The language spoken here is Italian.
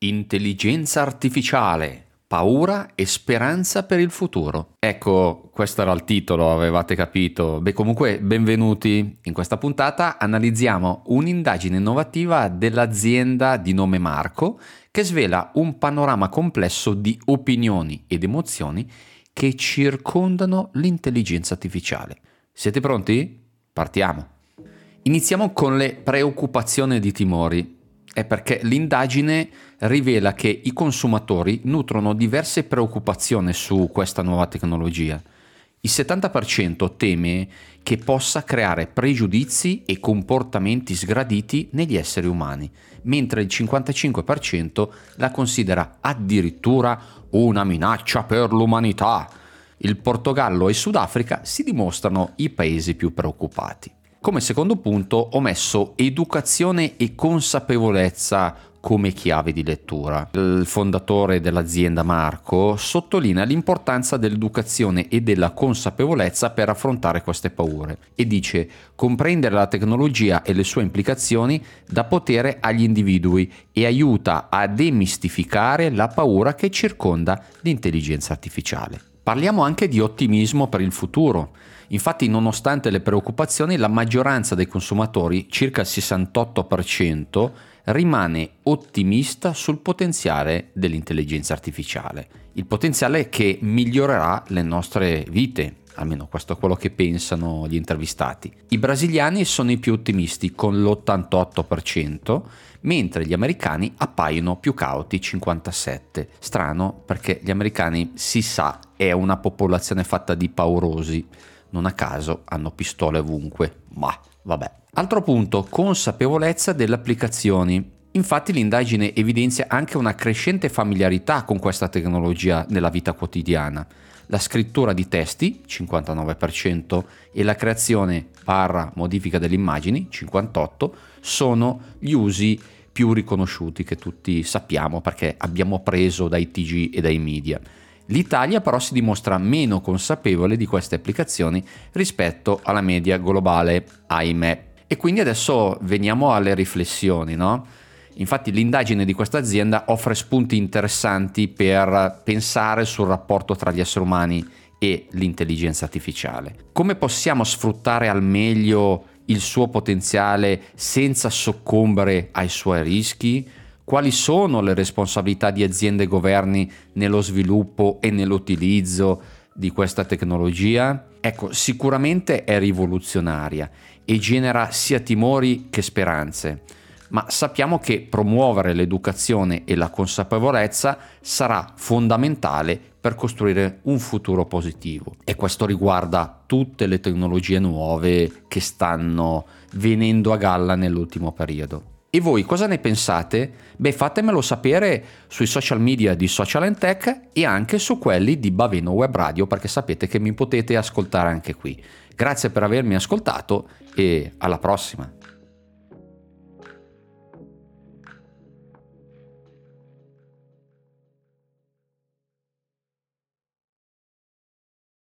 Intelligenza artificiale, paura e speranza per il futuro. Ecco, questo era il titolo, avevate capito. Beh, comunque, benvenuti. In questa puntata analizziamo un'indagine innovativa dell'azienda di nome Marco che svela un panorama complesso di opinioni ed emozioni che circondano l'intelligenza artificiale. Siete pronti? Partiamo. Iniziamo con le preoccupazioni ed i timori è perché l'indagine rivela che i consumatori nutrono diverse preoccupazioni su questa nuova tecnologia. Il 70% teme che possa creare pregiudizi e comportamenti sgraditi negli esseri umani, mentre il 55% la considera addirittura una minaccia per l'umanità. Il Portogallo e Sudafrica si dimostrano i paesi più preoccupati. Come secondo punto ho messo educazione e consapevolezza come chiave di lettura. Il fondatore dell'azienda Marco sottolinea l'importanza dell'educazione e della consapevolezza per affrontare queste paure e dice comprendere la tecnologia e le sue implicazioni dà potere agli individui e aiuta a demistificare la paura che circonda l'intelligenza artificiale. Parliamo anche di ottimismo per il futuro. Infatti, nonostante le preoccupazioni, la maggioranza dei consumatori, circa il 68%, rimane ottimista sul potenziale dell'intelligenza artificiale. Il potenziale che migliorerà le nostre vite, almeno questo è quello che pensano gli intervistati. I brasiliani sono i più ottimisti con l'88%, mentre gli americani appaiono più cauti 57%. Strano perché gli americani si sa è una popolazione fatta di paurosi non a caso hanno pistole ovunque, ma vabbè. Altro punto, consapevolezza delle applicazioni. Infatti l'indagine evidenzia anche una crescente familiarità con questa tecnologia nella vita quotidiana. La scrittura di testi, 59%, e la creazione barra modifica delle immagini, 58%, sono gli usi più riconosciuti che tutti sappiamo perché abbiamo preso dai TG e dai media. L'Italia però si dimostra meno consapevole di queste applicazioni rispetto alla media globale, ahimè. E quindi adesso veniamo alle riflessioni, no? Infatti l'indagine di questa azienda offre spunti interessanti per pensare sul rapporto tra gli esseri umani e l'intelligenza artificiale. Come possiamo sfruttare al meglio il suo potenziale senza soccombere ai suoi rischi? quali sono le responsabilità di aziende e governi nello sviluppo e nell'utilizzo di questa tecnologia? Ecco, sicuramente è rivoluzionaria e genera sia timori che speranze, ma sappiamo che promuovere l'educazione e la consapevolezza sarà fondamentale per costruire un futuro positivo. E questo riguarda tutte le tecnologie nuove che stanno venendo a galla nell'ultimo periodo. E voi cosa ne pensate? Beh, fatemelo sapere sui social media di Social and Tech e anche su quelli di Baveno Web Radio perché sapete che mi potete ascoltare anche qui. Grazie per avermi ascoltato e alla prossima.